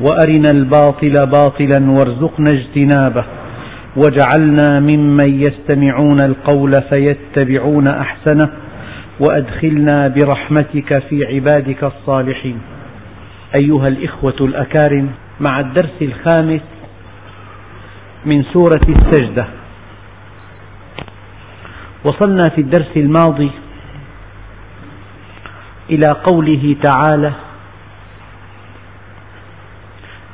وأرنا الباطل باطلا وارزقنا اجتنابه واجعلنا ممن يستمعون القول فيتبعون أحسنه وأدخلنا برحمتك في عبادك الصالحين. أيها الإخوة الأكارم مع الدرس الخامس من سورة السجدة وصلنا في الدرس الماضي إلى قوله تعالى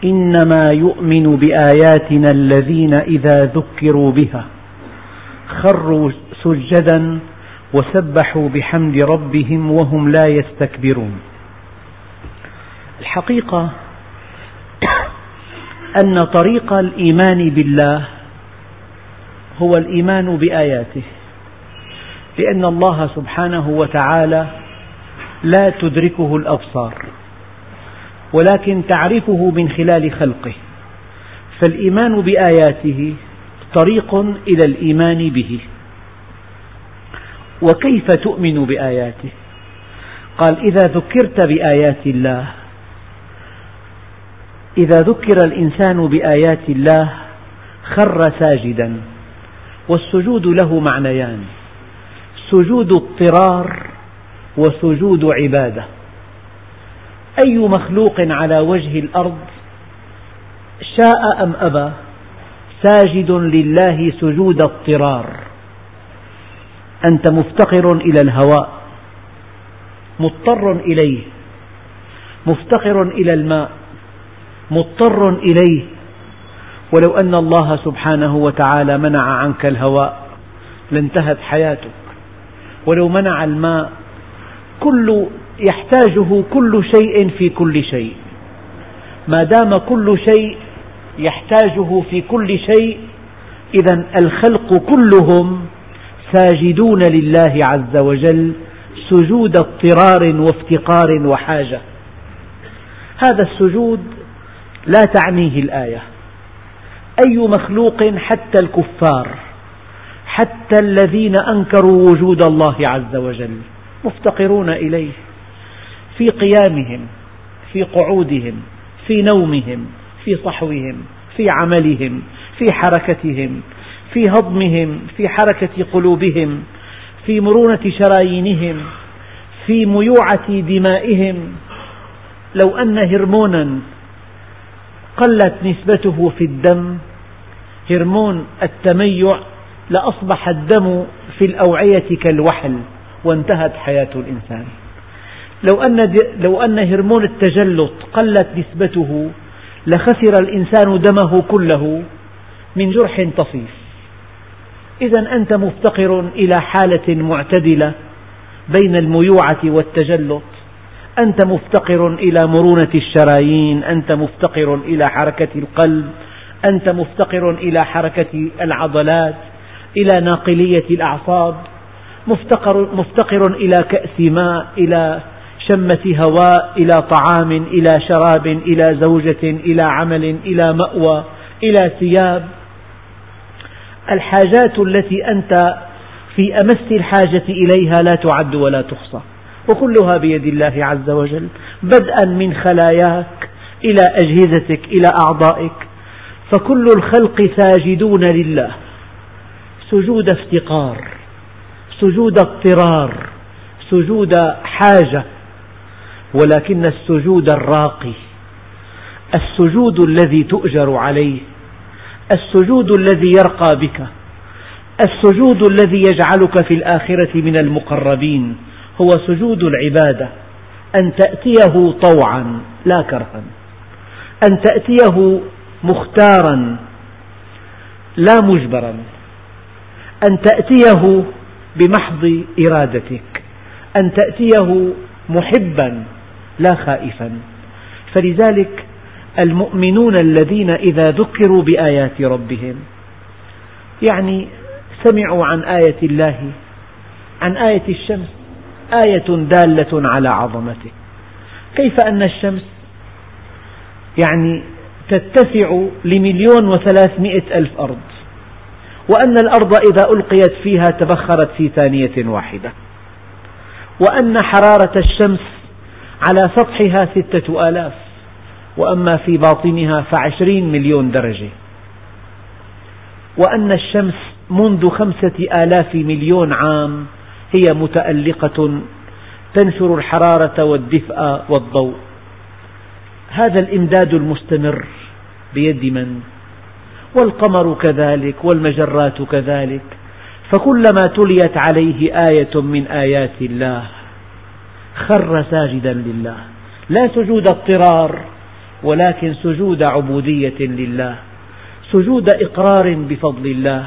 إنما يؤمن بآياتنا الذين إذا ذكروا بها. خروا سجدا وسبحوا بحمد ربهم وهم لا يستكبرون. الحقيقة أن طريق الإيمان بالله هو الإيمان بآياته لأن الله سبحانه وتعالى لا تدركه الأبصار. ولكن تعرفه من خلال خلقه. فالإيمان بآياته طريق إلى الإيمان به. وكيف تؤمن بآياته؟ قال إذا ذكرت بآيات الله إذا ذكر الإنسان بآيات الله خر ساجدا والسجود له معنيان سجود اضطرار وسجود عبادة. أي مخلوق على وجه الأرض شاء أم أبى ساجد لله سجود اضطرار أنت مفتقر إلى الهواء مضطر إليه مفتقر إلى الماء مضطر إليه ولو أن الله سبحانه وتعالى منع عنك الهواء لانتهت حياتك ولو منع الماء كل يحتاجه كل شيء في كل شيء. ما دام كل شيء يحتاجه في كل شيء إذا الخلق كلهم ساجدون لله عز وجل سجود اضطرار وافتقار وحاجة. هذا السجود لا تعنيه الآية. أي مخلوق حتى الكفار حتى الذين أنكروا وجود الله عز وجل مفتقرون إليه. في قيامهم في قعودهم في نومهم في صحوهم في عملهم في حركتهم في هضمهم في حركة قلوبهم في مرونة شرايينهم في ميوعة دمائهم. لو أن هرمونا قلت نسبته في الدم هرمون التميع لأصبح الدم في الأوعية كالوحل وانتهت حياة الإنسان. لو أن, لو أن هرمون التجلط قلت نسبته لخسر الإنسان دمه كله من جرح طفيف. إذا أنت مفتقر إلى حالة معتدلة بين الميوعة والتجلط. أنت مفتقر إلى مرونة الشرايين أنت مفتقر إلى حركة القلب أنت مفتقر إلى حركة العضلات إلى ناقلية الأعصاب. مفتقر, مفتقر إلى كأس ماء إلى شمة هواء إلى طعام إلى شراب إلى زوجة إلى عمل إلى مأوى إلى ثياب. الحاجات التي أنت في أمس الحاجة إليها لا تعد ولا تحصى. وكلها بيد الله عز وجل. بدءا من خلاياك إلى أجهزتك إلى أعضائك. فكل الخلق ساجدون لله. سجود افتقار سجود اضطرار سجود حاجة. ولكن السجود الراقي السجود الذي تؤجر عليه السجود الذي يرقى بك السجود الذي يجعلك في الآخرة من المقربين هو سجود العبادة أن تأتيه طوعا لا كرها أن تأتيه مختارا لا مجبرا أن تأتيه بمحض إرادتك أن تأتيه محبا. لا خائفا. فلذلك المؤمنون الذين إذا ذكروا بآيات ربهم يعني سمعوا عن آية الله عن آية الشمس آية دالة على عظمته. كيف أن الشمس يعني تتسع لمليون وثلاثمئة ألف أرض وأن الأرض إذا ألقيت فيها تبخرت في ثانية واحدة وأن حرارة الشمس على سطحها ستة آلاف وأما في باطنها فعشرين مليون درجة. وأن الشمس منذ خمسة آلاف مليون عام هي متألقة تنشر الحرارة والدفء والضوء. هذا الإمداد المستمر بيد من؟ والقمر كذلك والمجرات كذلك. فكلما تليت عليه آية من آيات الله خر ساجدا لله. لا سجود اضطرار ولكن سجود عبودية لله. سجود إقرار بفضل الله.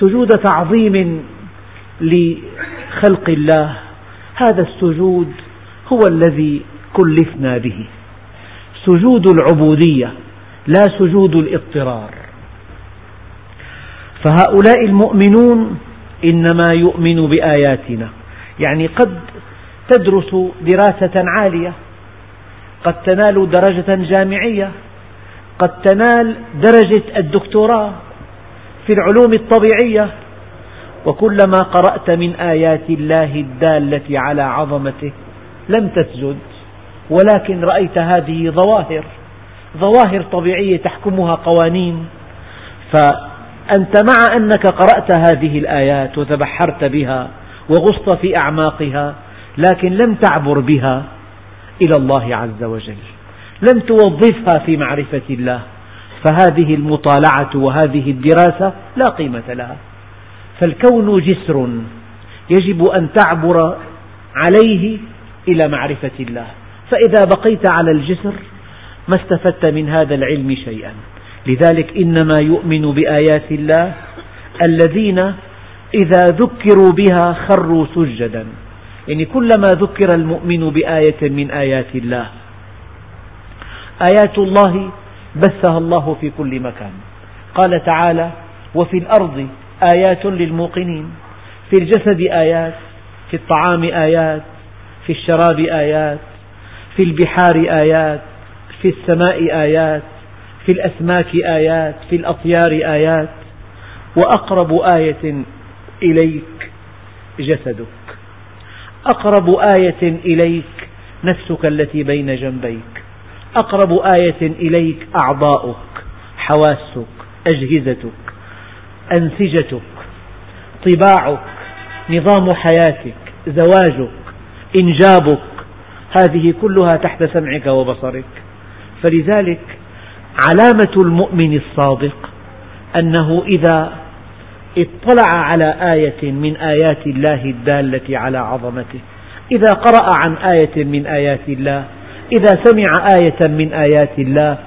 سجود تعظيم لخلق الله. هذا السجود هو الذي كلفنا به. سجود العبودية لا سجود الاضطرار. فهؤلاء المؤمنون إنما يؤمن بآياتنا. يعني قد تدرس دراسة عالية قد تنال درجة جامعية قد تنال درجة الدكتوراه في العلوم الطبيعية. وكلما قرأت من آيات الله الدالة على عظمته لم تسجد ولكن رأيت هذه ظواهر ظواهر طبيعية تحكمها قوانين. فأنت مع أنك قرأت هذه الآيات وتبحرت بها وغصت في أعماقها لكن لم تعبر بها إلى الله عز وجل لم توظفها في معرفة الله فهذه المطالعة وهذه الدراسة لا قيمة لها. فالكون جسر يجب أن تعبر عليه إلى معرفة الله. فإذا بقيت على الجسر ما استفدت من هذا العلم شيئا. لذلك إنما يؤمن بآيات الله الذين إذا ذكروا بها خروا سجدا. يعني كلما ذكر المؤمن بآية من آيات الله آيات الله بثها الله في كل مكان. قال تعالى وفي الأرض آيات للموقنين في الجسد آيات في الطعام آيات في الشراب آيات في البحار آيات في السماء آيات في الأسماك آيات في الأطيار آيات. وأقرب آية إليك جسدك. أقرب آية إليك نفسك التي بين جنبيك. أقرب آية إليك أعضاؤك حواسك أجهزتك أنسجتك طباعك نظام حياتك زواجك إنجابك. هذه كلها تحت سمعك وبصرك. فلذلك علامة المؤمن الصادق أنه إذا اطلع على آية من آيات الله الدالة على عظمته. إذا قرأ عن آية من آيات الله إذا سمع آية من آيات الله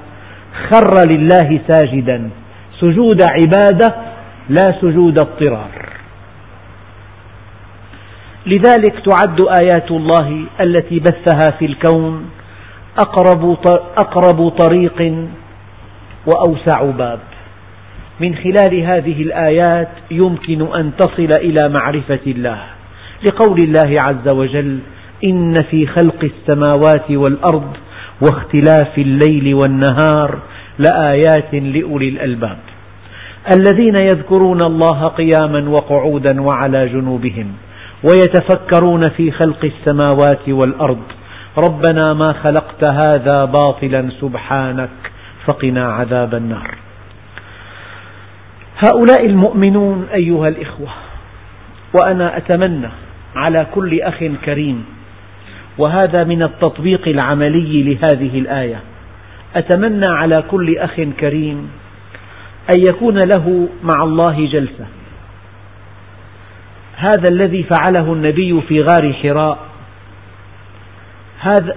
خر لله ساجدا. سجود عبادة لا سجود اضطرار. لذلك تعد آيات الله التي بثها في الكون أقرب, طريق وأوسع باب. من خلال هذه الآيات يمكن أن تصل إلى معرفة الله. لقول الله عز وجل إن في خلق السماوات والأرض واختلاف الليل والنهار لآيات لأولي الألباب. الذين يذكرون الله قياما وقعودا وعلى جنوبهم ويتفكرون في خلق السماوات والأرض ربنا ما خلقت هذا باطلا سبحانك فقنا عذاب النار. هؤلاء المؤمنون أيها الإخوة وأنا أتمنى على كل أخ كريم وهذا من التطبيق العملي لهذه الآية أتمنى على كل أخ كريم أن يكون له مع الله جلسة. هذا الذي فعله النبي في غار حراء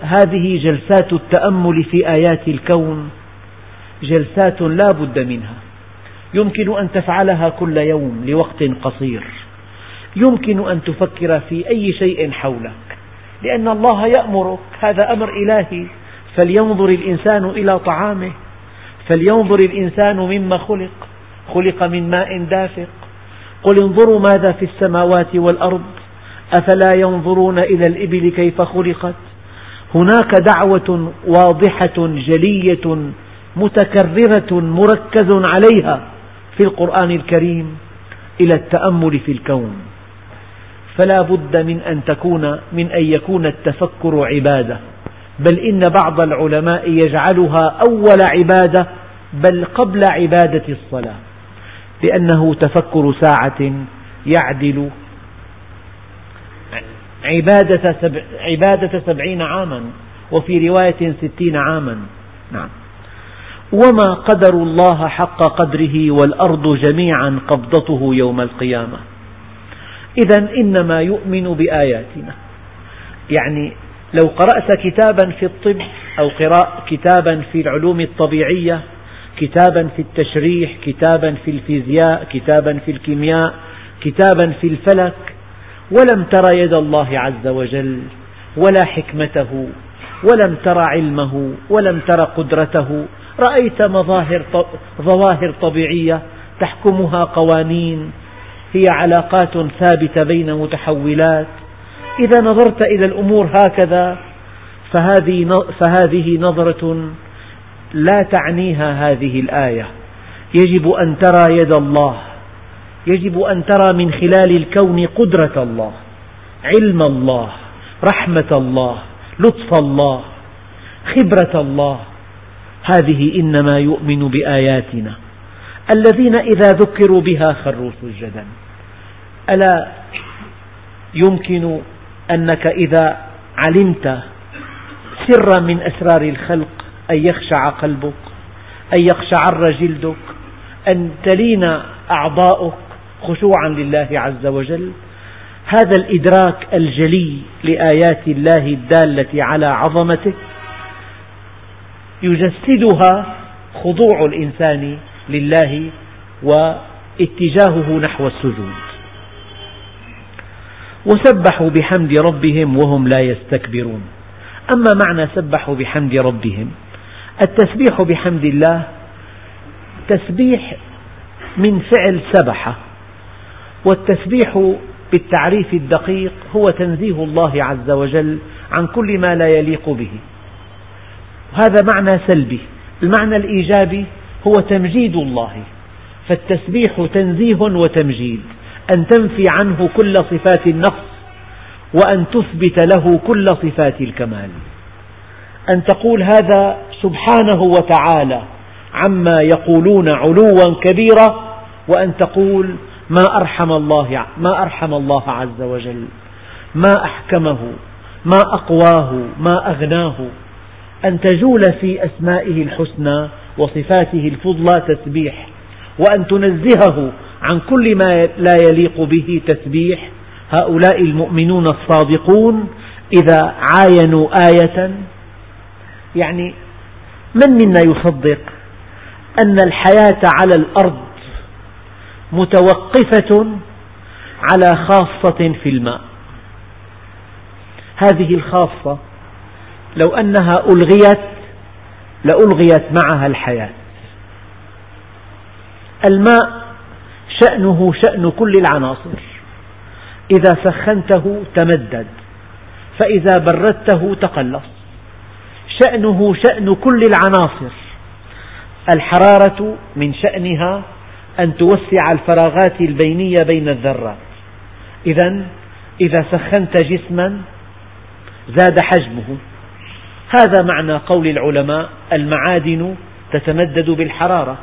هذه جلسات التأمل في آيات الكون جلسات لا بد منها. يمكن أن تفعلها كل يوم لوقت قصير. يمكن أن تفكر في أي شيء حولك. لأن الله يأمرك. هذا أمر إلهي. فلينظر الإنسان إلى طعامه. فلينظر الإنسان مما خلق. خلق من ماء دافق. قل انظروا ماذا في السماوات والأرض. أفلا ينظرون إلى الإبل كيف خلقت؟ هناك دعوة واضحة جلية متكررة مركز عليها. في القرآن الكريم إلى التأمل في الكون. فلا بد من أن تكون من أن يكون التفكر عبادة. بل إن بعض العلماء يجعلها أول عبادة بل قبل عبادة الصلاة. لأنه تفكر ساعة يعدل عبادة, عبادة سبعين عاما وفي رواية ستين عاما. نعم. وما قدر الله حق قدره والأرض جميعا قبضته يوم القيامة. إذا إنما يؤمن بآياتنا. يعني لو قرأت كتابا في الطب أو قراء كتابا في العلوم الطبيعية كتابا في التشريح كتابا في الفيزياء كتابا في الكيمياء كتابا في الفلك ولم تر يد الله عز وجل ولا حكمته ولم تر علمه ولم تر قدرته رأيت مظاهر ظواهر طبيعية تحكمها قوانين هي علاقات ثابتة بين متحولات. إذا نظرت إلى الأمور هكذا فهذه فهذه نظرة لا تعنيها هذه الآية. يجب أن ترى يد الله. يجب أن ترى من خلال الكون قدرة الله علم الله رحمة الله لطف الله خبرة الله هذه إنما يؤمن بآياتنا. الذين إذا ذكروا بها خروا سجدا. ألا يمكن أنك إذا علمت سرا من أسرار الخلق أن يخشع قلبك أن يقشعر جلدك أن تلين أعضاؤك خشوعا لله عز وجل. هذا الإدراك الجلي لآيات الله الدالة على عظمته يجسدها خضوع الإنسان لله واتجاهه نحو السجود. وسبحوا بحمد ربهم وهم لا يستكبرون. أما معنى سبحوا بحمد ربهم التسبيح بحمد الله تسبيح من فعل سبح والتسبيح بالتعريف الدقيق هو تنزيه الله عز وجل عن كل ما لا يليق به. هذا معنى سلبي. المعنى الإيجابي هو تمجيد الله. فالتسبيح تنزيه وتمجيد. أن تنفي عنه كل صفات النقص وأن تثبت له كل صفات الكمال. أن تقول هذا سبحانه وتعالى عما يقولون علوا كبيرا وأن تقول ما أرحم الله ما أرحم الله عز وجل ما أحكمه ما أقواه ما أغناه. أن تجول في أسمائه الحسنى وصفاته الفضلى تسبيح وأن تنزهه عن كل ما لا يليق به تسبيح. هؤلاء المؤمنون الصادقون إذا عاينوا آية يعني من منا يصدق أن الحياة على الأرض متوقفة على خاصة في الماء؟ هذه الخاصة لو أنها ألغيت لألغيت معها الحياة. الماء شأنه شأن كل العناصر. إذا سخنته تمدد فإذا بردته تقلص. شأنه شأن كل العناصر. الحرارة من شأنها أن توسع الفراغات البينية بين الذرات. إذا إذا سخنت جسما زاد حجمه. هذا معنى قول العلماء المعادن تتمدد بالحرارة.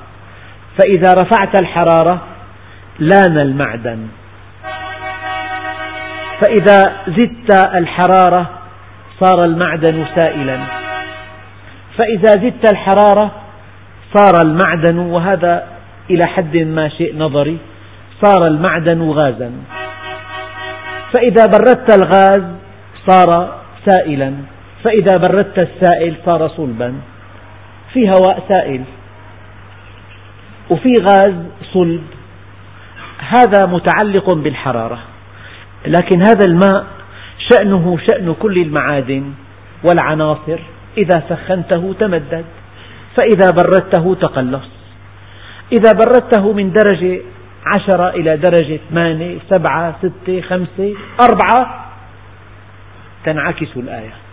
فإذا رفعت الحرارة لأن المعدن. فإذا زدت الحرارة صار المعدن سائلا. فإذا زدت الحرارة صار المعدن وهذا إلى حد ما شيء نظري صار المعدن غازا. فإذا بردت الغاز صار سائلا. فإذا بردت السائل صار صلبا. في هواء سائل. وفي غاز صلب. هذا متعلق بالحرارة. لكن هذا الماء شأنه شأن كل المعادن والعناصر. إذا سخنته تمدد. فإذا بردته تقلص. إذا بردته من درجة عشرة إلى درجة ثمانية سبعة ستة خمسة أربعة تنعكس الآية.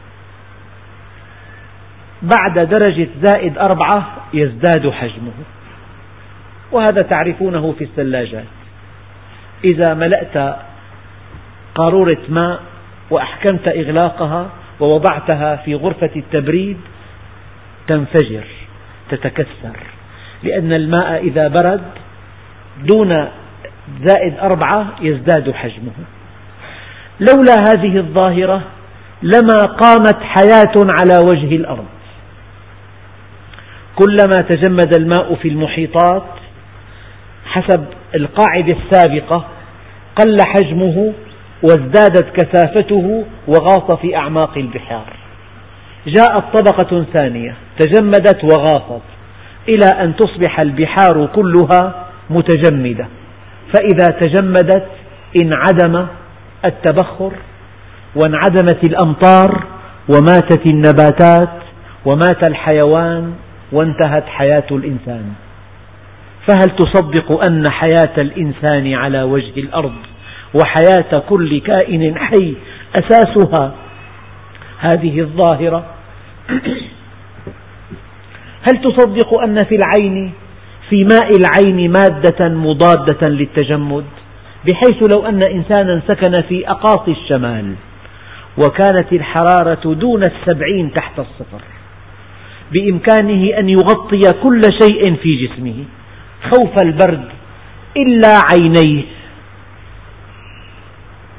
بعد درجة زائد أربعة يزداد حجمه. وهذا تعرفونه في الثلاجات. إذا ملأت قارورة ماء وأحكمت إغلاقها ووضعتها في غرفة التبريد تنفجر تتكسر. لأن الماء إذا برد دون زائد أربعة يزداد حجمه. لولا هذه الظاهرة لما قامت حياة على وجه الأرض. كلما تجمد الماء في المحيطات حسب القاعدة السابقة قل حجمه وازدادت كثافته وغاص في أعماق البحار. جاءت طبقة ثانية تجمدت وغاصت إلى أن تصبح البحار كلها متجمدة. فإذا تجمدت انعدم التبخر وانعدمت الأمطار وماتت النباتات ومات الحيوان وانتهت حياة الإنسان. فهل تصدق أن حياة الإنسان على وجه الأرض وحياة كل كائن حي أساسها هذه الظاهرة؟ هل تصدق أن في العين في ماء العين مادة مضادة للتجمد؟ بحيث لو أن إنسانا سكن في أقاصي الشمال وكانت الحرارة دون السبعين تحت الصفر بإمكانه أن يغطي كل شيء في جسمه خوف البرد إلا عينيه.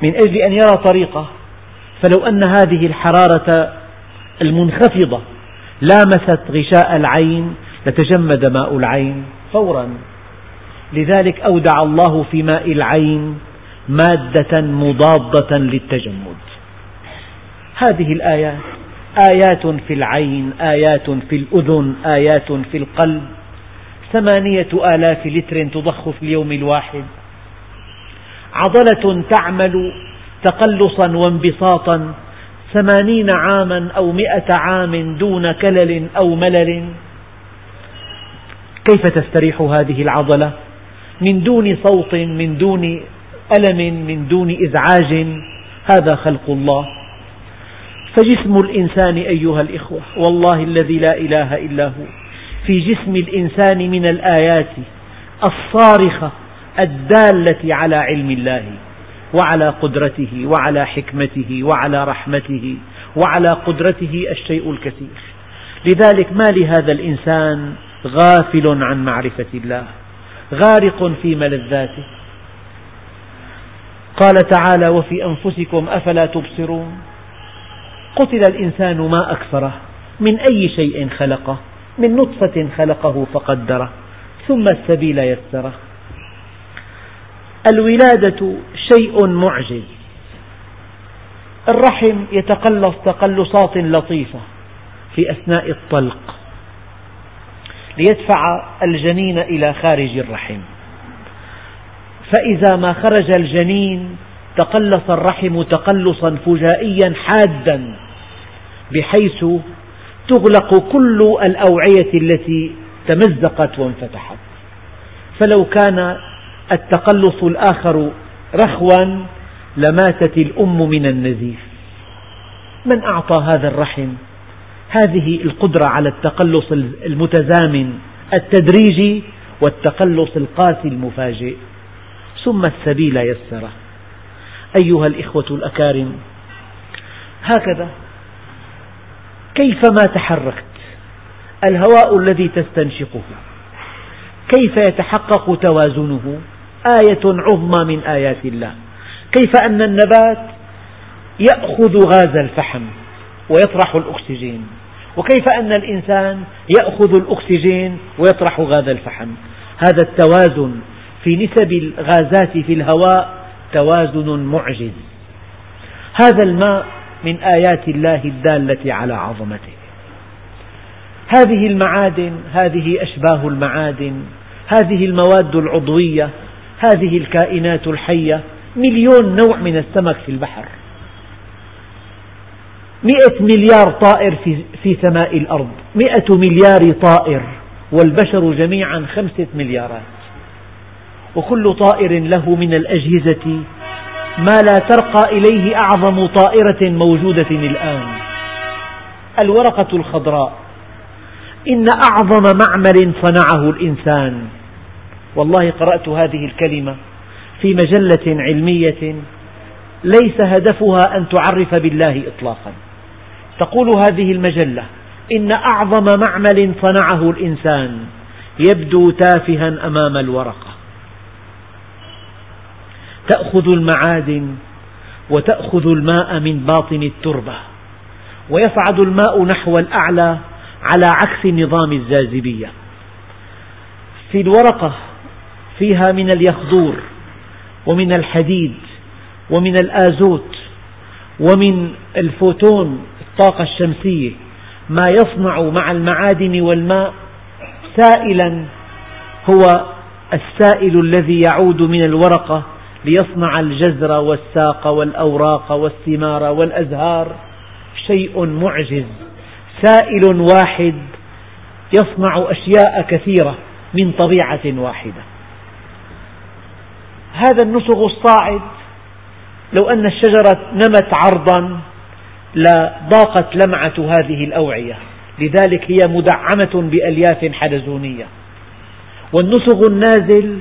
من أجل أن يرى طريقه فلو أن هذه الحرارة المنخفضة لامست غشاء العين لتجمد ماء العين فورا. لذلك أودع الله في ماء العين مادة مضادة للتجمد. هذه الآيات آيات في العين آيات في الأذن آيات في القلب. ثمانية آلاف لتر تضخ في اليوم الواحد. عضلة تعمل تقلصا وانبساطا. ثمانين عاما أو مئة عام دون كلل أو ملل. كيف تستريح هذه العضلة؟ من دون صوت من دون ألم من دون إزعاج. هذا خلق الله. فجسم الإنسان أيها الإخوة والله الذي لا إله إلا هو في جسم الإنسان من الآيات الصارخة الدالة على علم الله وعلى قدرته وعلى حكمته وعلى رحمته وعلى قدرته الشيء الكثير. لذلك ما لهذا الإنسان غافل عن معرفة الله غارق في ملذاته. قال تعالى وفي أنفسكم أفلا تبصرون؟ قتل الإنسان ما أكثره من أي شيء خلقه؟ من نطفة خلقه فقدره ثم السبيل يسره. الولادة شيء معجز. الرحم يتقلص تقلصات لطيفة في أثناء الطلق ليدفع الجنين إلى خارج الرحم. فإذا ما خرج الجنين تقلص الرحم تقلصا فجائيا حادا. بحيث تغلق كل الأوعية التي تمزقت وانفتحت. فلو كان التقلص الآخر رخوا لماتت الأم من النزيف. من أعطى هذا الرحم؟ هذه القدرة على التقلص المتزامن التدريجي والتقلص القاسي المفاجئ. ثم السبيل يسره. أيها الإخوة الأكارم هكذا كيفما تحركت. الهواء الذي تستنشقه. كيف يتحقق توازنه. آية عظمى من آيات الله. كيف أن النبات يأخذ غاز الفحم ويطرح الأكسجين. وكيف أن الإنسان يأخذ الأكسجين ويطرح غاز الفحم. هذا التوازن في نسب الغازات في الهواء توازن معجز. هذا الماء من آيات الله الدالة على عظمته. هذه المعادن هذه أشباه المعادن هذه المواد العضوية هذه الكائنات الحية مليون نوع من السمك في البحر. مئة مليار طائر في, سماء الأرض. مئة مليار طائر والبشر جميعا خمسة مليارات. وكل طائر له من الأجهزة ما لا ترقى إليه أعظم طائرة موجودة الآن. الورقة الخضراء. إن أعظم معمل صنعه الإنسان. والله قرأت هذه الكلمة في مجلة علمية ليس هدفها أن تعرف بالله إطلاقا. تقول هذه المجلة إن أعظم معمل صنعه الإنسان. يبدو تافها أمام الورقة. تأخذ المعادن وتأخذ الماء من باطن التربة ويصعد الماء نحو الأعلى على عكس نظام الجاذبية. في الورقة فيها من اليخدور ومن الحديد ومن الآزوت ومن الفوتون الطاقة الشمسية ما يصنع مع المعادن والماء سائلا هو السائل الذي يعود من الورقة ليصنع الجزر والساق والأوراق والثمار والأزهار. شيء معجز. سائل واحد يصنع أشياء كثيرة من طبيعة واحدة. هذا النسغ الصاعد. لو أن الشجرة نمت عرضا لضاقت لمعة هذه الأوعية. لذلك هي مدعمة بألياف حلزونية والنسغ النازل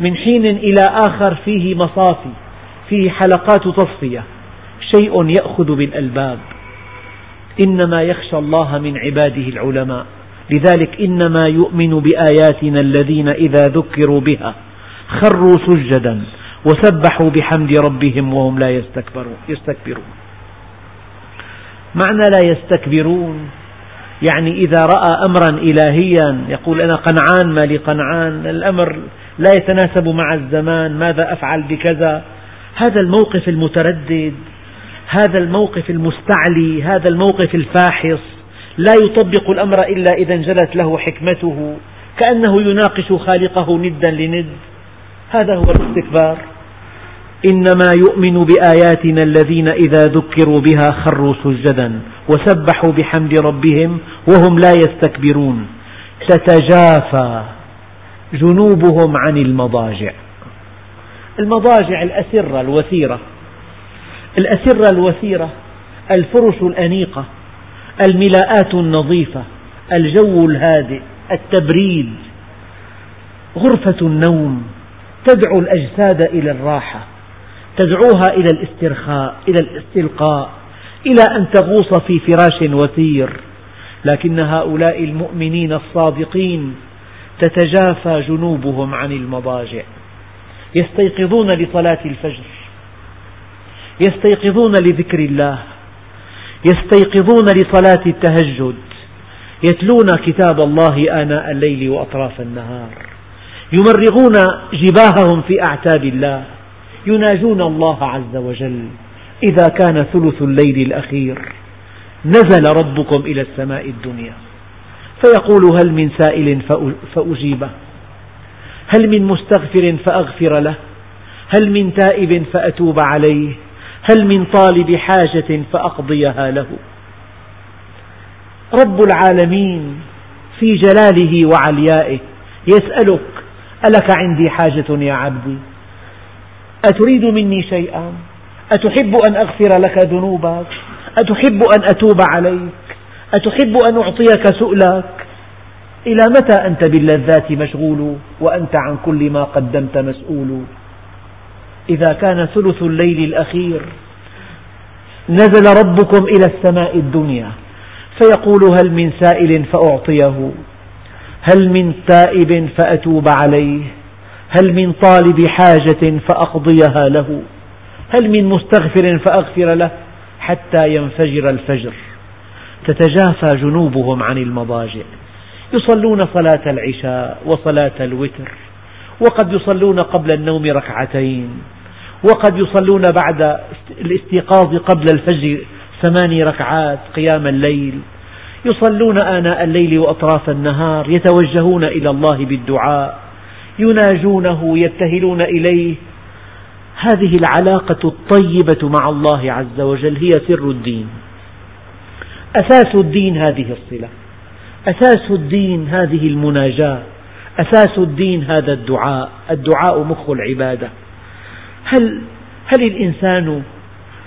من حين إلى آخر فيه مصافي فيه حلقات تصفية شيء يأخذ بالألباب. إنما يخشى الله من عباده العلماء. لذلك إنما يؤمن بآياتنا الذين إذا ذكروا بها خروا سجدا وسبحوا بحمد ربهم وهم لا يستكبرون, يستكبرون. معنى لا يستكبرون يعني إذا رأى أمرا إلهيا يقول أنا قنعان ما لي قنعان الأمر لا يتناسب مع الزمان ماذا أفعل بكذا؟ هذا الموقف المتردد هذا الموقف المستعلي هذا الموقف الفاحص. لا يطبق الأمر إلا إذا انجلت له حكمته كأنه يناقش خالقه ندا لند. هذا هو الاستكبار. إنما يؤمن بآياتنا الذين إذا ذكروا بها خروا سجدا وسبحوا بحمد ربهم وهم لا يستكبرون. تتجافى. جنوبهم عن المضاجع. المضاجع الأسرة الوثيرة. الأسرة الوثيرة الفرش الأنيقة الملاءات النظيفة الجو الهادئ التبريد. غرفة النوم تدعو الأجساد إلى الراحة تدعوها إلى الاسترخاء إلى الاستلقاء إلى أن تغوص في فراش وثير. لكن هؤلاء المؤمنين الصادقين تتجافى جنوبهم عن المضاجع. يستيقظون لصلاة الفجر. يستيقظون لذكر الله. يستيقظون لصلاة التهجد. يتلون كتاب الله آناء الليل وأطراف النهار. يمرغون جباههم في أعتاب الله. يناجون الله عز وجل. إذا كان ثلث الليل الأخير نزل ربكم إلى السماء الدنيا. فيقول هل من سائل فأجيبه؟ هل من مستغفر فأغفر له؟ هل من تائب فأتوب عليه؟ هل من طالب حاجة فأقضيها له؟ رب العالمين في جلاله وعليائه يسألك ألك عندي حاجة يا عبدي؟ أتريد مني شيئا؟ أتحب أن أغفر لك ذنوبك أتحب أن أتوب عليك؟ أتحب أن أعطيك سؤلك؟ إلى متى أنت باللذات مشغول وأنت عن كل ما قدمت مسؤول؟ إذا كان ثلث الليل الأخير نزل ربكم إلى السماء الدنيا فيقول هل من سائل فأعطيه هل من تائب فأتوب عليه هل من طالب حاجة فأقضيها له هل من مستغفر فأغفر له حتى ينفجر الفجر؟ تتجافى جنوبهم عن المضاجع. يصلون صلاة العشاء وصلاة الوتر وقد يصلون قبل النوم ركعتين وقد يصلون بعد الاستيقاظ قبل الفجر ثماني ركعات قيام الليل. يصلون آناء الليل وأطراف النهار يتوجهون إلى الله بالدعاء يناجونه يبتهلون إليه. هذه العلاقة الطيبة مع الله عز وجل هي سر الدين. أساس الدين هذه الصلة. أساس الدين هذه المناجاة. أساس الدين هذا الدعاء. الدعاء مخ العبادة. هل, هل الإنسان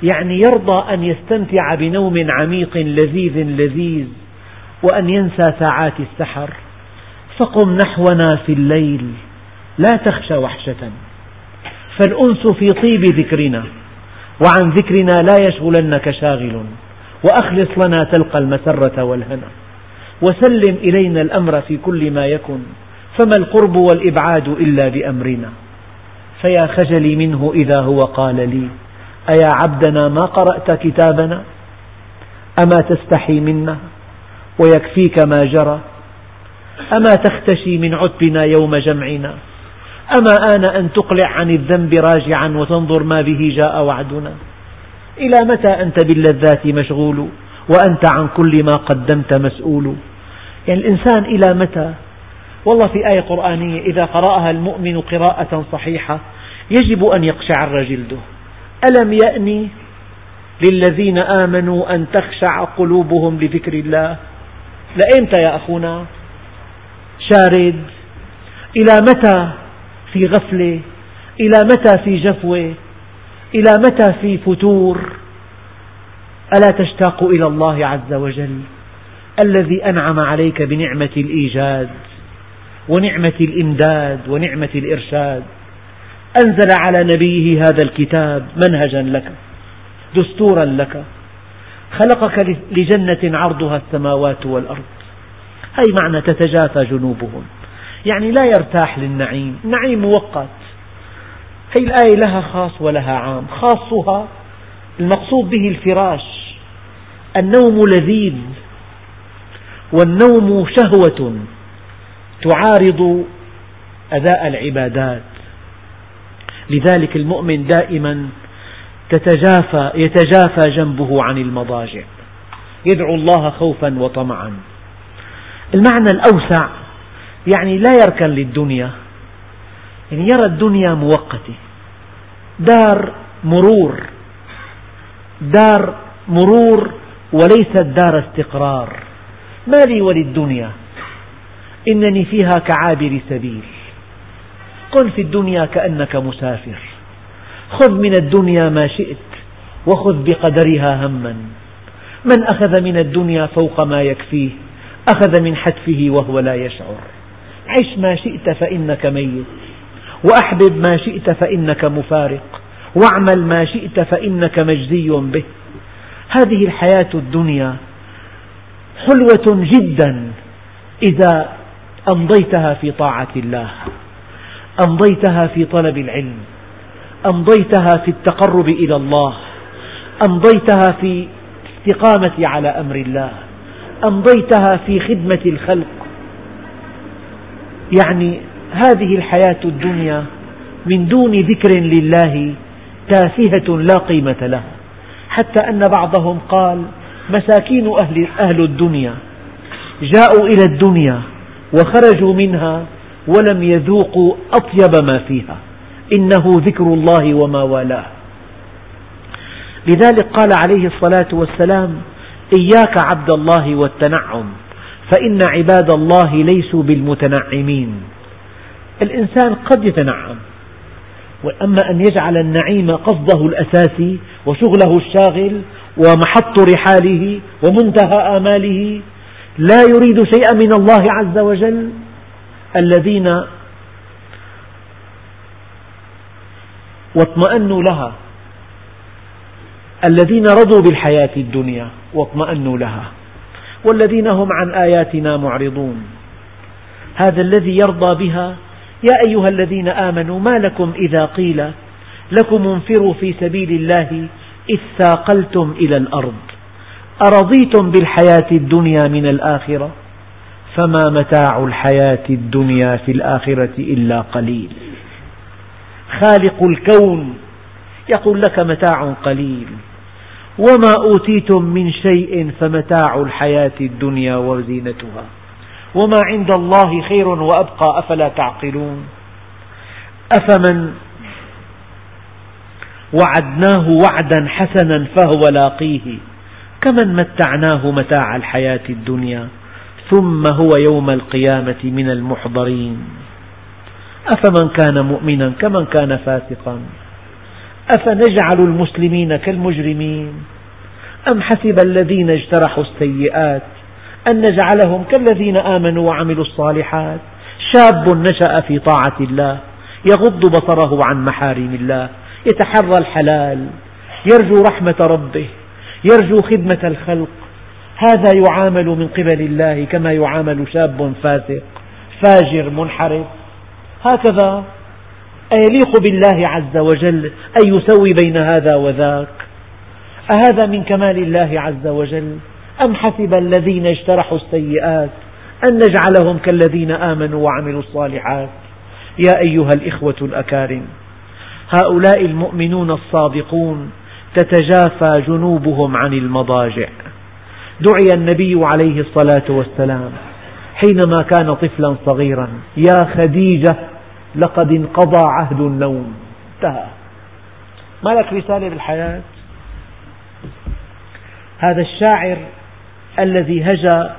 يعني يرضى أن يستمتع بنوم عميق لذيذ لذيذ وأن ينسى ساعات السحر؟ فقم نحونا في الليل. لا تخشى وحشة. فالأنس في طيب ذكرنا وعن ذكرنا لا يشغلنك شاغل. وأخلص لنا تلقى المسرة والهنا. وسلم إلينا الأمر في كل ما يكن. فما القرب والإبعاد إلا بأمرنا. فيا خجلي منه إذا هو قال لي أيا عبدنا ما قرأت كتابنا؟ أما تستحي منا ويكفيك ما جرى؟ أما تختشي من عتبنا يوم جمعنا؟ أما آن أن تقلع عن الذنب راجعا وتنظر ما به جاء وعدنا؟ إلى متى أنت باللذات مشغول وأنت عن كل ما قدمت مسؤول؟ يعني الإنسان إلى متى؟ والله في آية قرآنية إذا قرأها المؤمن قراءة صحيحة يجب أن يقشعر جلده ألم يأني للذين آمنوا أن تخشع قلوبهم لذكر الله؟ لأيمتى يا أخونا؟ شارد. إلى متى في غفلة؟ إلى متى في جفوة؟ إلى متى في فتور؟ ألا تشتاق إلى الله عز وجل؟ الذي أنعم عليك بنعمة الإيجاد ونعمة الإمداد ونعمة الإرشاد. أنزل على نبيه هذا الكتاب منهجا لك دستورا لك. خلقك لجنة عرضها السماوات والأرض. هي معنى تتجافى جنوبهم. يعني لا يرتاح للنعيم. النعيم مؤقت هي الآية لها خاص ولها عام. خاصها المقصود به الفراش. النوم لذيذ والنوم شهوة تعارض أداء العبادات. لذلك المؤمن دائما تتجافى يتجافى جنبه عن المضاجع. يدعو الله خوفا وطمعا. المعنى الأوسع يعني لا يركن للدنيا يعني يرى الدنيا مؤقتة. دار مرور. دار مرور وليست دار استقرار. ما لي وللدنيا؟ إنني فيها كعابر سبيل. كن في الدنيا كأنك مسافر. خذ من الدنيا ما شئت وخذ بقدرها هما. من أخذ من الدنيا فوق ما يكفيه أخذ من حتفه وهو لا يشعر. عش ما شئت فإنك ميت. وأحبب ما شئت فإنك مفارق واعمل ما شئت فإنك مجزي به. هذه الحياة الدنيا حلوة جدا إذا أمضيتها في طاعة الله أمضيتها في طلب العلم أمضيتها في التقرب إلى الله أمضيتها في الاستقامة على أمر الله أمضيتها في خدمة الخلق. يعني هذه الحياة الدنيا من دون ذكر لله تافهة لا قيمة لها حتى أن بعضهم قال مساكين أهل, أهل الدنيا جاءوا إلى الدنيا وخرجوا منها ولم يذوقوا أطيب ما فيها. إنه ذكر الله وما والاه. لذلك قال عليه الصلاة والسلام إياك عبد الله والتنعم فإن عباد الله ليسوا بالمتنعمين. الإنسان قد يتنعم. وأما أن يجعل النعيم قصده الأساسي وشغله الشاغل ومحط رحاله ومنتهى آماله لا يريد شيئا من الله عز وجل. الذين واطمأنوا لها الذين رضوا بالحياة الدنيا واطمأنوا لها والذين هم عن آياتنا معرضون. هذا الذي يرضى بها يا أيها الذين آمنوا ما لكم إذا قيل لكم انفروا في سبيل الله إذ ثاقلتم إلى الأرض؟ أرضيتم بالحياة الدنيا من الآخرة؟ فما متاع الحياة الدنيا في الآخرة إلا قليل. خالق الكون يقول لك متاع قليل. وما أوتيتم من شيء فمتاع الحياة الدنيا وزينتها. وما عند الله خير وأبقى أفلا تعقلون؟ أفمن وعدناه وعدا حسنا فهو لاقيه كمن متعناه متاع الحياة الدنيا ثم هو يوم القيامة من المحضرين. أفمن كان مؤمنا كمن كان فاسقا؟ أفنجعل المسلمين كالمجرمين؟ أم حسب الذين اجترحوا السيئات أن نجعلهم كالذين آمنوا وعملوا الصالحات. شاب نشأ في طاعة الله يغض بصره عن محارم الله يتحرى الحلال يرجو رحمة ربه يرجو خدمة الخلق. هذا يعامل من قبل الله كما يعامل شاب فاسق فاجر منحرف. هكذا أيليق بالله عز وجل أن يسوي بين هذا وذاك. أهذا من كمال الله عز وجل؟ أم حسب الذين اجترحوا السيئات أن نجعلهم كالذين آمنوا وعملوا الصالحات؟ يا أيها الإخوة الأكارم هؤلاء المؤمنون الصادقون تتجافى جنوبهم عن المضاجع. دعي النبي عليه الصلاة والسلام حينما كان طفلا صغيرا يا خديجة لقد انقضى عهد النوم انتهى. ما لك رسالة بالحياة؟ هذا الشاعر الذي هجا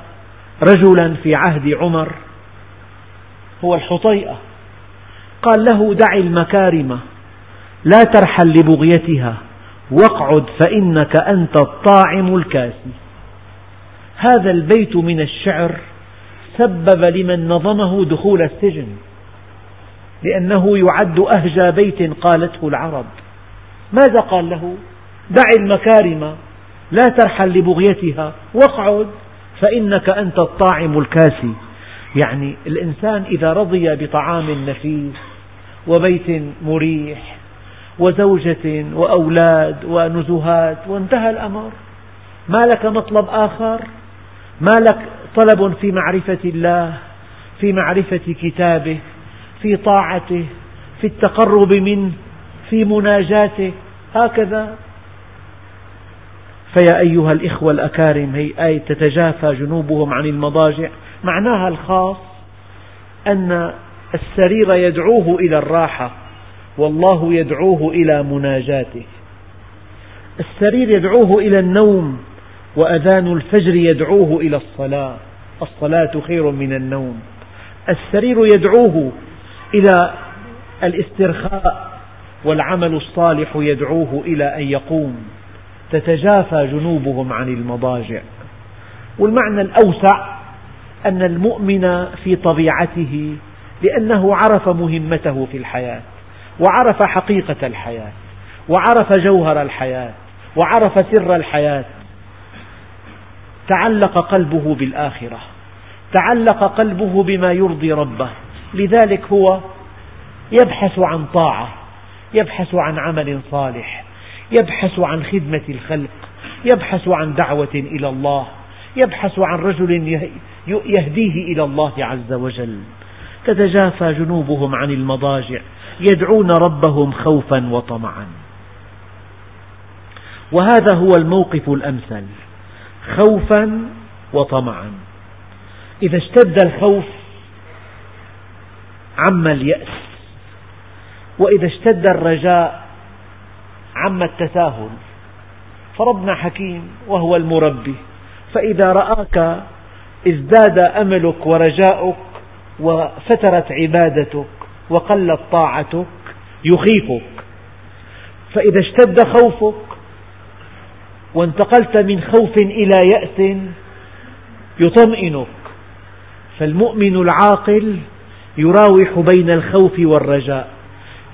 رجلا في عهد عمر هو الحطيئة. قال له دع المكارم لا ترحل لبغيتها واقعد فإنك أنت الطاعم الكاسي. هذا البيت من الشعر سبب لمن نظمه دخول السجن لأنه يعد أهجى بيت قالته العرب. ماذا قال له؟ دع المكارم لا ترحل لبغيتها. واقعد فإنك أنت الطاعم الكاسي. يعني الإنسان إذا رضي بطعام نفيس وبيت مريح وزوجة وأولاد ونزهات وانتهى الأمر. ما لك مطلب آخر؟ ما لك طلب في معرفة الله في معرفة كتابه في طاعته في التقرب منه في مناجاته؟ هكذا. فيا أيها الإخوة الأكارم هي آية تتجافى جنوبهم عن المضاجع. معناها الخاص أن السرير يدعوه إلى الراحة والله يدعوه إلى مناجاته. السرير يدعوه إلى النوم وأذان الفجر يدعوه إلى الصلاة. الصلاة خير من النوم. السرير يدعوه إلى الاسترخاء والعمل الصالح يدعوه إلى أن يقوم. تتجافى جنوبهم عن المضاجع. والمعنى الأوسع أن المؤمن في طبيعته لأنه عرف مهمته في الحياة وعرف حقيقة الحياة وعرف جوهر الحياة وعرف سر الحياة. تعلق قلبه بالآخرة تعلق قلبه بما يرضي ربه. لذلك هو يبحث عن طاعة يبحث عن عمل صالح. يبحث عن خدمة الخلق يبحث عن دعوة إلى الله يبحث عن رجل يهديه إلى الله عز وجل. تتجافى جنوبهم عن المضاجع يدعون ربهم خوفا وطمعا. وهذا هو الموقف الأمثل خوفا وطمعا. إذا اشتد الخوف عم اليأس. وإذا اشتد الرجاء عم التساهل. فربنا حكيم وهو المربي. فإذا رآك ازداد أملك ورجاؤك وفترت عبادتك وقلت طاعتك يخيفك. فإذا اشتد خوفك وانتقلت من خوف إلى يأس يطمئنك. فالمؤمن العاقل يراوح بين الخوف والرجاء.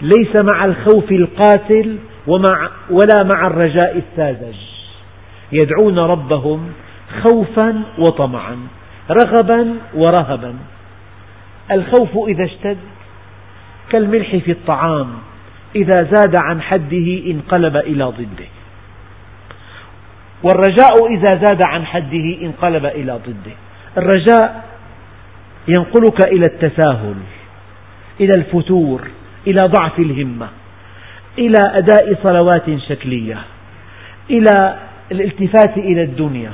ليس مع الخوف القاتل ومع ولا مع الرجاء الساذج. يدعون ربهم خوفا وطمعا رغبا ورهبا. الخوف إذا اشتد كالملح في الطعام إذا زاد عن حده انقلب إلى ضده. والرجاء إذا زاد عن حده انقلب إلى ضده. الرجاء ينقلك إلى التساهل إلى الفتور إلى ضعف الهمة. إلى أداء صلوات شكلية إلى الالتفات إلى الدنيا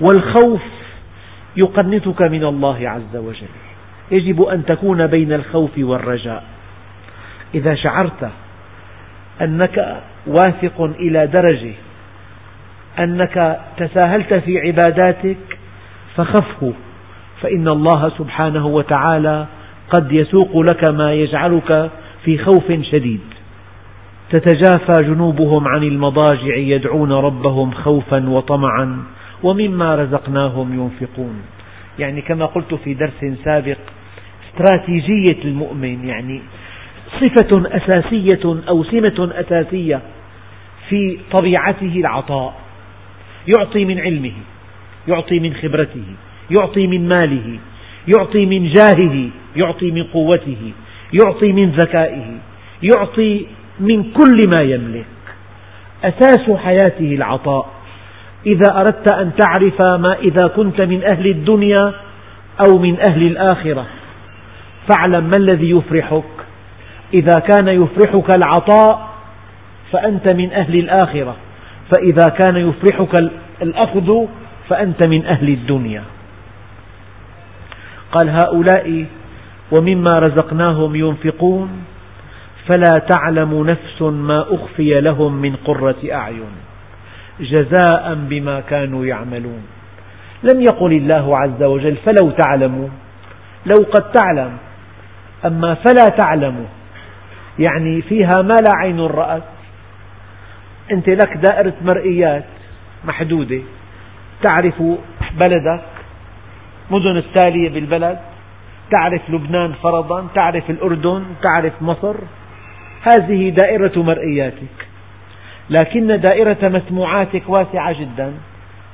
والخوف يقنطك من الله عز وجل. يجب أن تكون بين الخوف والرجاء. إذا شعرت أنك واثق إلى درجة أنك تساهلت في عباداتك فخفه فإن الله سبحانه وتعالى قد يسوق لك ما يجعلك في خوف شديد. تتجافى جنوبهم عن المضاجع يدعون ربهم خوفا وطمعا ومما رزقناهم ينفقون. يعني كما قلت في درس سابق استراتيجية المؤمن يعني صفة أساسية أو سمة أساسية في طبيعته العطاء. يعطي من علمه يعطي من خبرته يعطي من ماله يعطي من جاهه يعطي من قوته يعطي من ذكائه يعطي من كل ما يملك. أساس حياته العطاء. إذا أردت أن تعرف ما إذا كنت من أهل الدنيا أو من أهل الآخرة فاعلم ما الذي يفرحك. إذا كان يفرحك العطاء فأنت من أهل الآخرة. فإذا كان يفرحك الأخذ فأنت من أهل الدنيا. قال هؤلاء ومما رزقناهم ينفقون فلا تعلم نفس ما أخفي لهم من قرة أعين جزاء بما كانوا يعملون. لم يقل الله عز وجل فلو تعلموا لو قد تعلم أما فلا تعلم يعني فيها ما لا عين رأت. أنت لك دائرة مرئيات محدودة تعرف بلدك مدن التالية بالبلد تعرف لبنان فرضا تعرف الأردن تعرف مصر. هذه دائرة مرئياتك. لكن دائرة مسموعاتك واسعة جدا.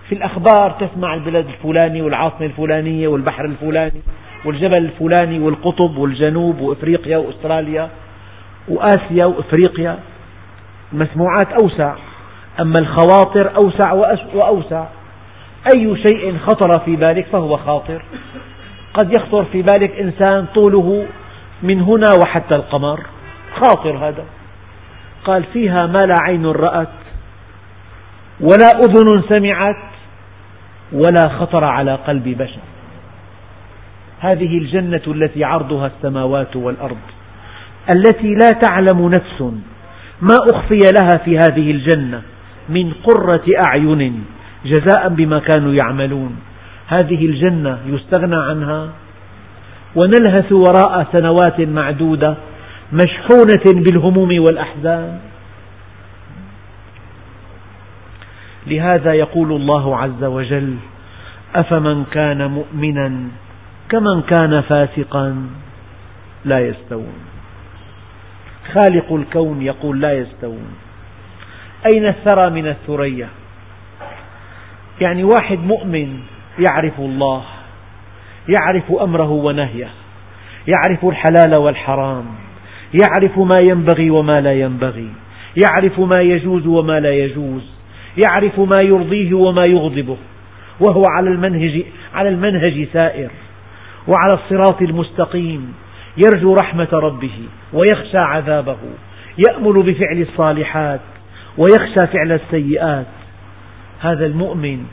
في الأخبار تسمع البلد الفلاني والعاصمة الفلانية والبحر الفلاني والجبل الفلاني والقطب والجنوب وإفريقيا وأستراليا وآسيا وإفريقيا. المسموعات أوسع. أما الخواطر أوسع وأوسع. أي شيء خطر في بالك فهو خاطر. قد يخطر في بالك إنسان طوله من هنا وحتى القمر. خاطر هذا. قال فيها ما لا عين رأت ولا أذن سمعت ولا خطر على قلب بشر. هذه الجنة التي عرضها السماوات والأرض التي لا تعلم نفس ما أخفي لها في هذه الجنة من قرة أعين جزاء بما كانوا يعملون. هذه الجنة يستغنى عنها ونلهث وراء سنوات معدودة مشحونة بالهموم والأحزان. لهذا يقول الله عز وجل أفمن كان مؤمنا كمن كان فاسقا لا يستوون. خالق الكون يقول لا يستوون. أين الثرى من الثريا؟ يعني واحد مؤمن يعرف الله يعرف أمره ونهيه يعرف الحلال والحرام. يعرف ما ينبغي وما لا ينبغي يعرف ما يجوز وما لا يجوز يعرف ما يرضيه وما يغضبه وهو على المنهج على المنهج سائر وعلى الصراط المستقيم يرجو رحمة ربه ويخشى عذابه يأمل بفعل الصالحات ويخشى فعل السيئات. هذا المؤمن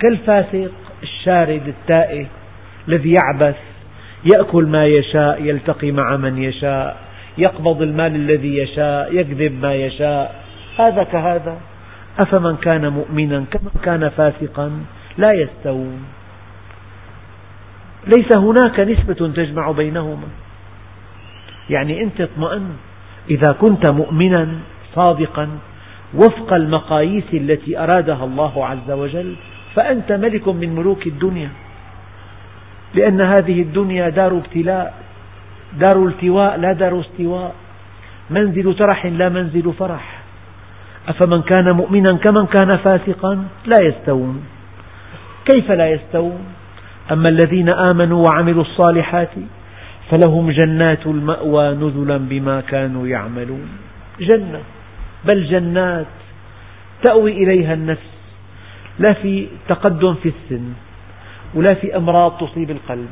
كالفاسق الشارد التائه الذي يعبث يأكل ما يشاء يلتقي مع من يشاء يقبض المال الذي يشاء يكذب ما يشاء. هذا كهذا. أفمن كان مؤمنا كمن كان فاسقا لا يستوون. ليس هناك نسبة تجمع بينهما. يعني أنت اطمئن. إذا كنت مؤمنا صادقا وفق المقاييس التي أرادها الله عز وجل فأنت ملك من ملوك الدنيا. لأن هذه الدنيا دار ابتلاء دار التواء لا دار استواء. منزل ترح لا منزل فرح. أفمن كان مؤمنا كمن كان فاسقا؟ لا يستوون. كيف لا يستوون؟ أما الذين آمنوا وعملوا الصالحات فلهم جنات المأوى نزلا بما كانوا يعملون. جنة بل جنات تأوي إليها النفس. لا في تقدم في السن. ولا في أمراض تصيب القلب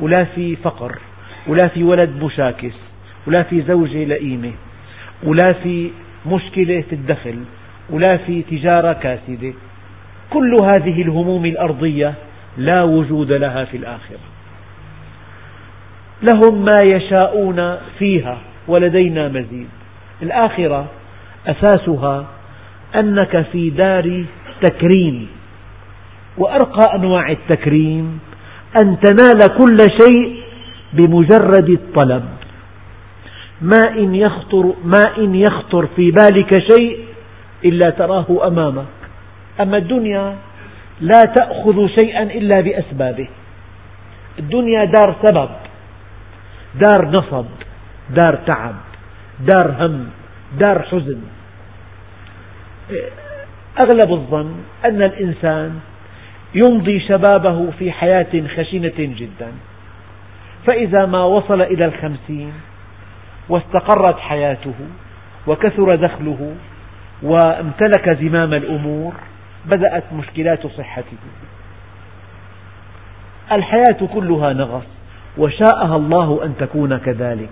ولا في فقر ولا في ولد مشاكس ولا في زوجة لئيمة ولا في مشكلة في الدخل ولا في تجارة كاسدة. كل هذه الهموم الأرضية لا وجود لها في الآخرة. لهم ما يشاءون فيها ولدينا مزيد. الآخرة أساسها أنك في دار تكريم. وأرقى أنواع التكريم أن تنال كل شيء بمجرد الطلب. ما إن يخطر, ما إن يخطر في بالك شيء إلا تراه أمامك. أما الدنيا لا تأخذ شيئا إلا بأسبابه. الدنيا دار سبب دار نصب دار تعب دار هم دار حزن. أغلب الظن أن الإنسان يمضي شبابه في حياة خشنة جدا. فإذا ما وصل إلى الخمسين واستقرت حياته وكثر دخله وامتلك زمام الأمور بدأت مشكلات صحته. الحياة كلها نغص وشاءها الله أن تكون كذلك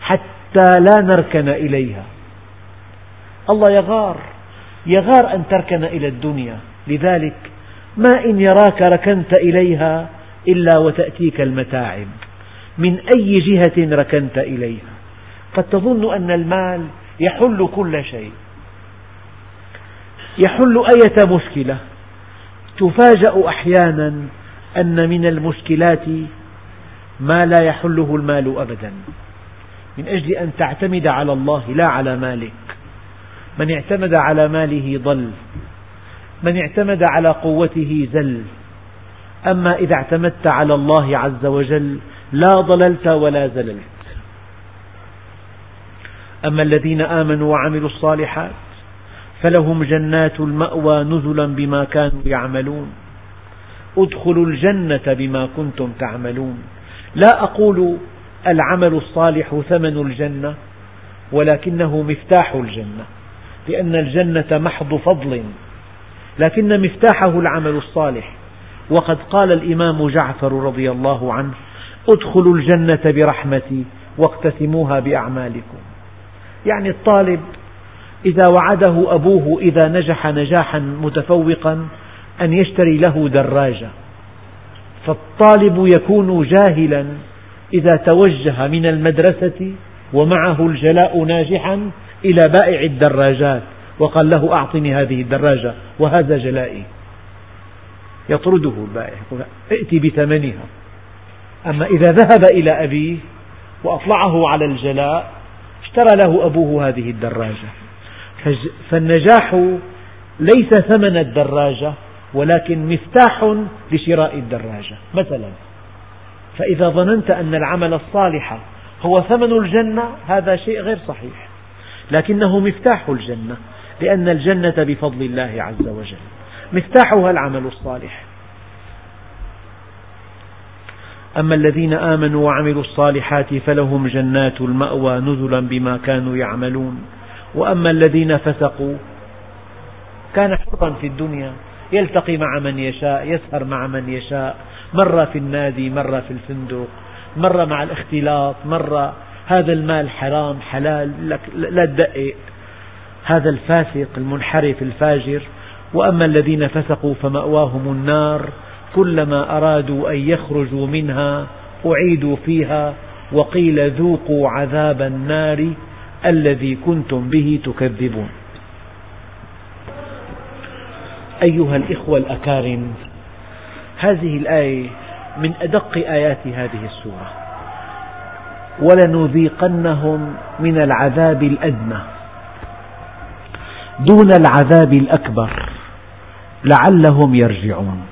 حتى لا نركن إليها. الله يغار يغار أن تركن إلى الدنيا. لذلك ما إن يراك ركنت إليها إلا وتأتيك المتاعب. من أي جهة ركنت إليها؟ قد تظن أن المال يحل كل شيء. يحل أية مشكلة. تفاجأ أحيانا أن من المشكلات ما لا يحله المال أبدا. من أجل أن تعتمد على الله لا على مالك. من اعتمد على ماله ضل. من اعتمد على قوته زل. أما إذا اعتمدت على الله عز وجل لا ضللت ولا زللت. أما الذين آمنوا وعملوا الصالحات فلهم جنات المأوى نزلا بما كانوا يعملون. ادخلوا الجنة بما كنتم تعملون. لا أقول العمل الصالح ثمن الجنة ولكنه مفتاح الجنة لأن الجنة محض فضل. لكن مفتاحه العمل الصالح. وقد قال الإمام جعفر رضي الله عنه ادخلوا الجنة برحمتي واقتسموها بأعمالكم. يعني الطالب إذا وعده أبوه إذا نجح نجاحا متفوقا أن يشتري له دراجة. فالطالب يكون جاهلا إذا توجه من المدرسة ومعه الجلاء ناجحا إلى بائع الدراجات. وقال له أعطني هذه الدراجة وهذا جلائي. يطرده البائع ائت بثمنها. أما إذا ذهب إلى أبيه وأطلعه على الجلاء اشترى له أبوه هذه الدراجة. فالنجاح ليس ثمن الدراجة ولكن مفتاح لشراء الدراجة. مثلا فإذا ظننت أن العمل الصالح هو ثمن الجنة هذا شيء غير صحيح. لكنه مفتاح الجنة. لأن الجنة بفضل الله عز وجل. مفتاحها العمل الصالح. أما الذين آمنوا وعملوا الصالحات فلهم جنات المأوى نزلا بما كانوا يعملون. وأما الذين فسقوا كان حرا في الدنيا يلتقي مع من يشاء يسهر مع من يشاء مرة في النادي مرة في الفندق مرة مع الاختلاط مرة هذا المال حرام حلال لا تدقق. هذا الفاسق المنحرف الفاجر وأما الذين فسقوا فمأواهم النار كلما أرادوا أن يخرجوا منها أعيدوا فيها وقيل ذوقوا عذاب النار الذي كنتم به تكذبون. أيها الإخوة الأكارم هذه الآية من أدق آيات هذه السورة ولنذيقنهم من العذاب الأدنى. دون العذاب الأكبر لعلهم يرجعون.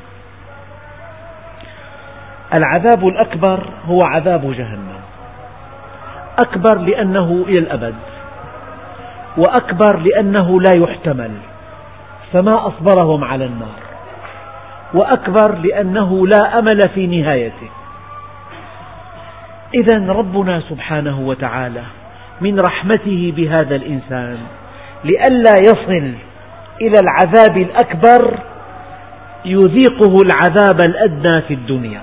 العذاب الأكبر هو عذاب جهنم. أكبر لأنه إلى الأبد وأكبر لأنه لا يحتمل فما أصبرهم على النار. وأكبر لأنه لا أمل في نهايته. إذا ربنا سبحانه وتعالى من رحمته بهذا الإنسان لئلا يصل إلى العذاب الأكبر يذيقه العذاب الأدنى في الدنيا.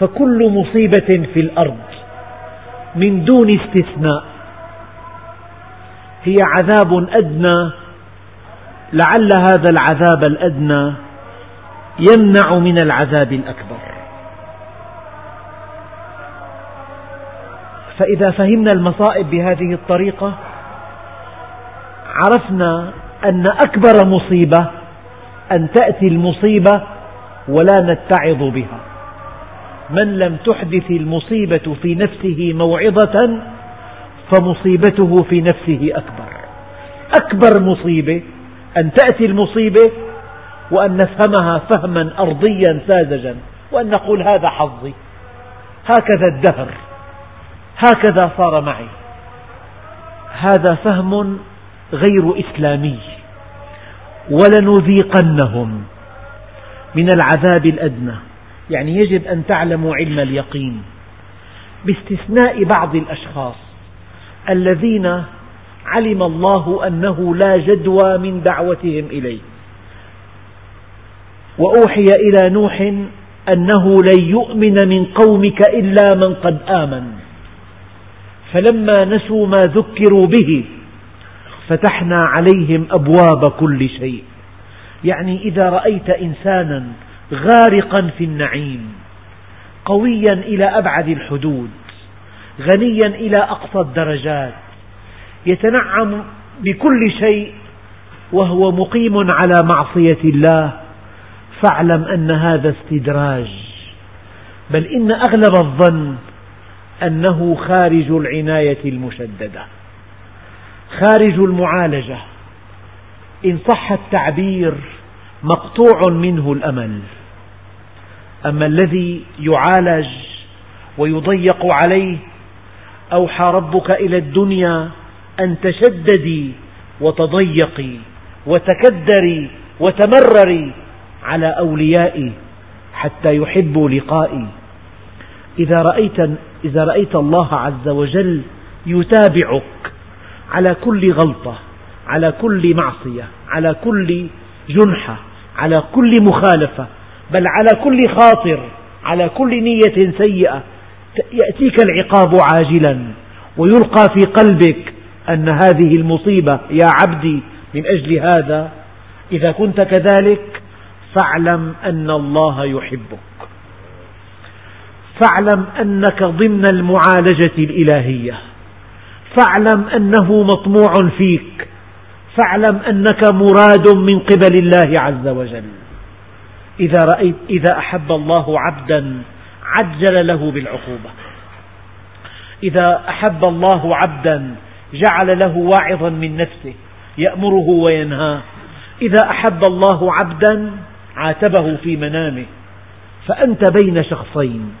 فكل مصيبة في الأرض من دون استثناء هي عذاب أدنى لعل هذا العذاب الأدنى يمنع من العذاب الأكبر. فإذا فهمنا المصائب بهذه الطريقة عرفنا أن أكبر مصيبة أن تأتي المصيبة ولا نتعظ بها. من لم تحدث المصيبة في نفسه موعظة فمصيبته في نفسه أكبر. أكبر مصيبة أن تأتي المصيبة وأن نفهمها فهما أرضيا ساذجا وأن نقول هذا حظي. هكذا الدهر. هكذا صار معي. هذا فهم غير إسلامي ولنذيقنهم من العذاب الأدنى. يعني يجب أن تعلموا علم اليقين باستثناء بعض الأشخاص الذين علم الله أنه لا جدوى من دعوتهم إليه. وأوحي إلى نوح أنه لن يؤمن من قومك إلا من قد آمن. فلما نسوا ما ذكروا به فتحنا عليهم أبواب كل شيء. يعني إذا رأيت إنسانا غارقا في النعيم قويا إلى أبعد الحدود غنيا إلى أقصى الدرجات يتنعم بكل شيء وهو مقيم على معصية الله فاعلم أن هذا استدراج. بل إن أغلب الظن أنه خارج العناية المشددة. خارج المعالجة. إن صح التعبير مقطوع منه الأمل. أما الذي يعالج ويضيق عليه أوحى ربك إلى الدنيا أن تشددي وتضيقي وتكدري وتمرري على أوليائي حتى يحبوا لقائي. إذا رأيت, إذا رأيت الله عز وجل يتابعك على كل غلطة على كل معصية على كل جنحة على كل مخالفة بل على كل خاطر على كل نية سيئة يأتيك العقاب عاجلا ويلقى في قلبك أن هذه المصيبة يا عبدي من أجل هذا إذا كنت كذلك فاعلم أن الله يحبك. فاعلم أنك ضمن المعالجة الإلهية. فاعلم أنه مطموع فيك. فاعلم أنك مراد من قبل الله عز وجل. إذا, رأيت إذا أحب الله عبدا عجل له بالعقوبة. إذا أحب الله عبدا جعل له واعظا من نفسه يأمره وينهاه. إذا أحب الله عبدا عاتبه في منامه. فأنت بين شخصين.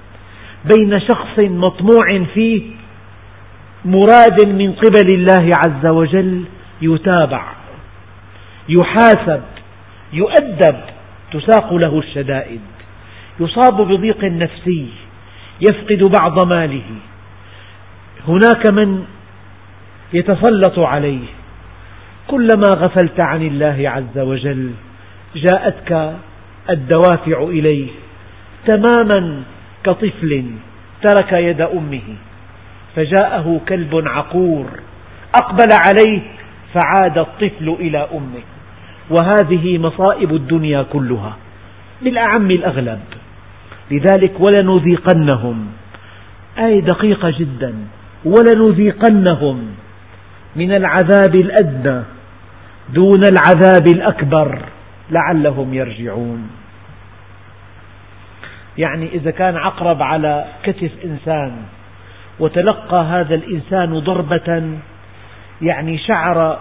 بين شخص مطموع فيه مراد من قبل الله عز وجل يتابع يحاسب يؤدب تساق له الشدائد يصاب بضيق نفسي يفقد بعض ماله. هناك من يتسلط عليه. كلما غفلت عن الله عز وجل جاءتك الدوافع إليه تماما كطفل ترك يد أمه. فجاءه كلب عقور أقبل عليه فعاد الطفل إلى أمه. وهذه مصائب الدنيا كلها بالأعم الأغلب. لذلك ولنذيقنهم. آية دقيقة جدا. ولنذيقنهم من العذاب الأدنى دون العذاب الأكبر لعلهم يرجعون. يعني إذا كان عقرب على كتف إنسان وتلقى هذا الإنسان ضربة يعني شعر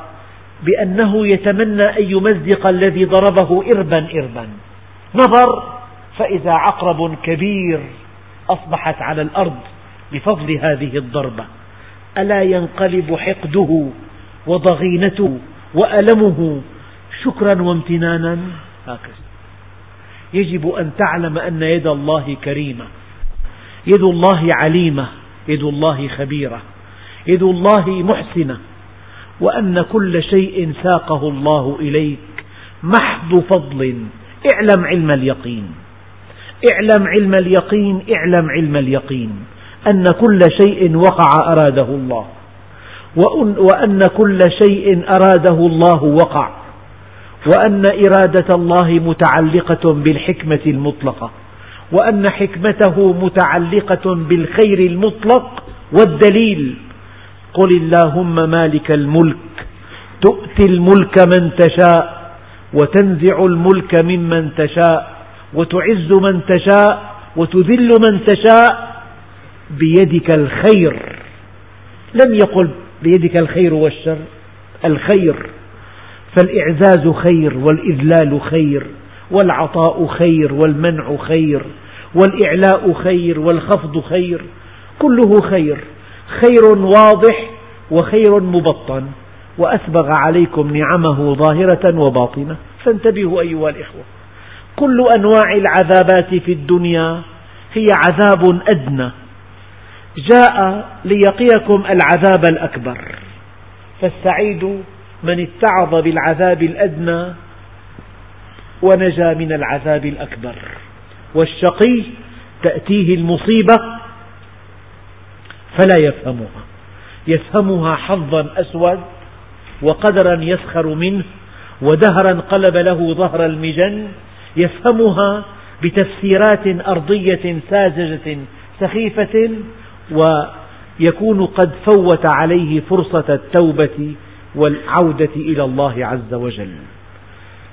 بأنه يتمنى أن يمزق الذي ضربه إربا إربا. نظر فإذا عقرب كبير أصبحت على الأرض بفضل هذه الضربة. ألا ينقلب حقده وضغينته وألمه شكرا وامتنانا؟ هكذا. يجب أن تعلم أن يد الله كريمة يد الله عليمة. يد الله خبيرة يد الله محسنة وأن كل شيء ساقه الله إليك. محض فضل اعلم علم اليقين اعلم علم اليقين اعلم علم اليقين. أن كل شيء وقع أراده الله وأن كل شيء أراده الله وقع وأن إرادة الله متعلقة بالحكمة المطلقة. وأن حكمته متعلقة بالخير المطلق والدليل. قل اللهم مالك الملك تؤتي الملك من تشاء وتنزع الملك ممن تشاء وتعز من تشاء وتذل من تشاء بيدك الخير. لم يقل بيدك الخير والشر الخير. فالإعزاز خير والإذلال خير. والعطاء خير والمنع خير والإعلاء خير والخفض خير كله خير. خير واضح وخير مبطن وأسبغ عليكم نعمه ظاهرة وباطنة. فانتبهوا أيها الإخوة كل أنواع العذابات في الدنيا هي عذاب أدنى. جاء ليقيكم العذاب الأكبر. فالسعيد من اتعظ بالعذاب الأدنى ونجا من العذاب الأكبر. والشقي تأتيه المصيبة فلا يفهمها. يفهمها حظا أسود وقدرا يسخر منه ودهرا قلب له ظهر المجن. يفهمها بتفسيرات أرضية ساذجة سخيفة ويكون قد فوت عليه فرصة التوبة والعودة إلى الله عز وجل.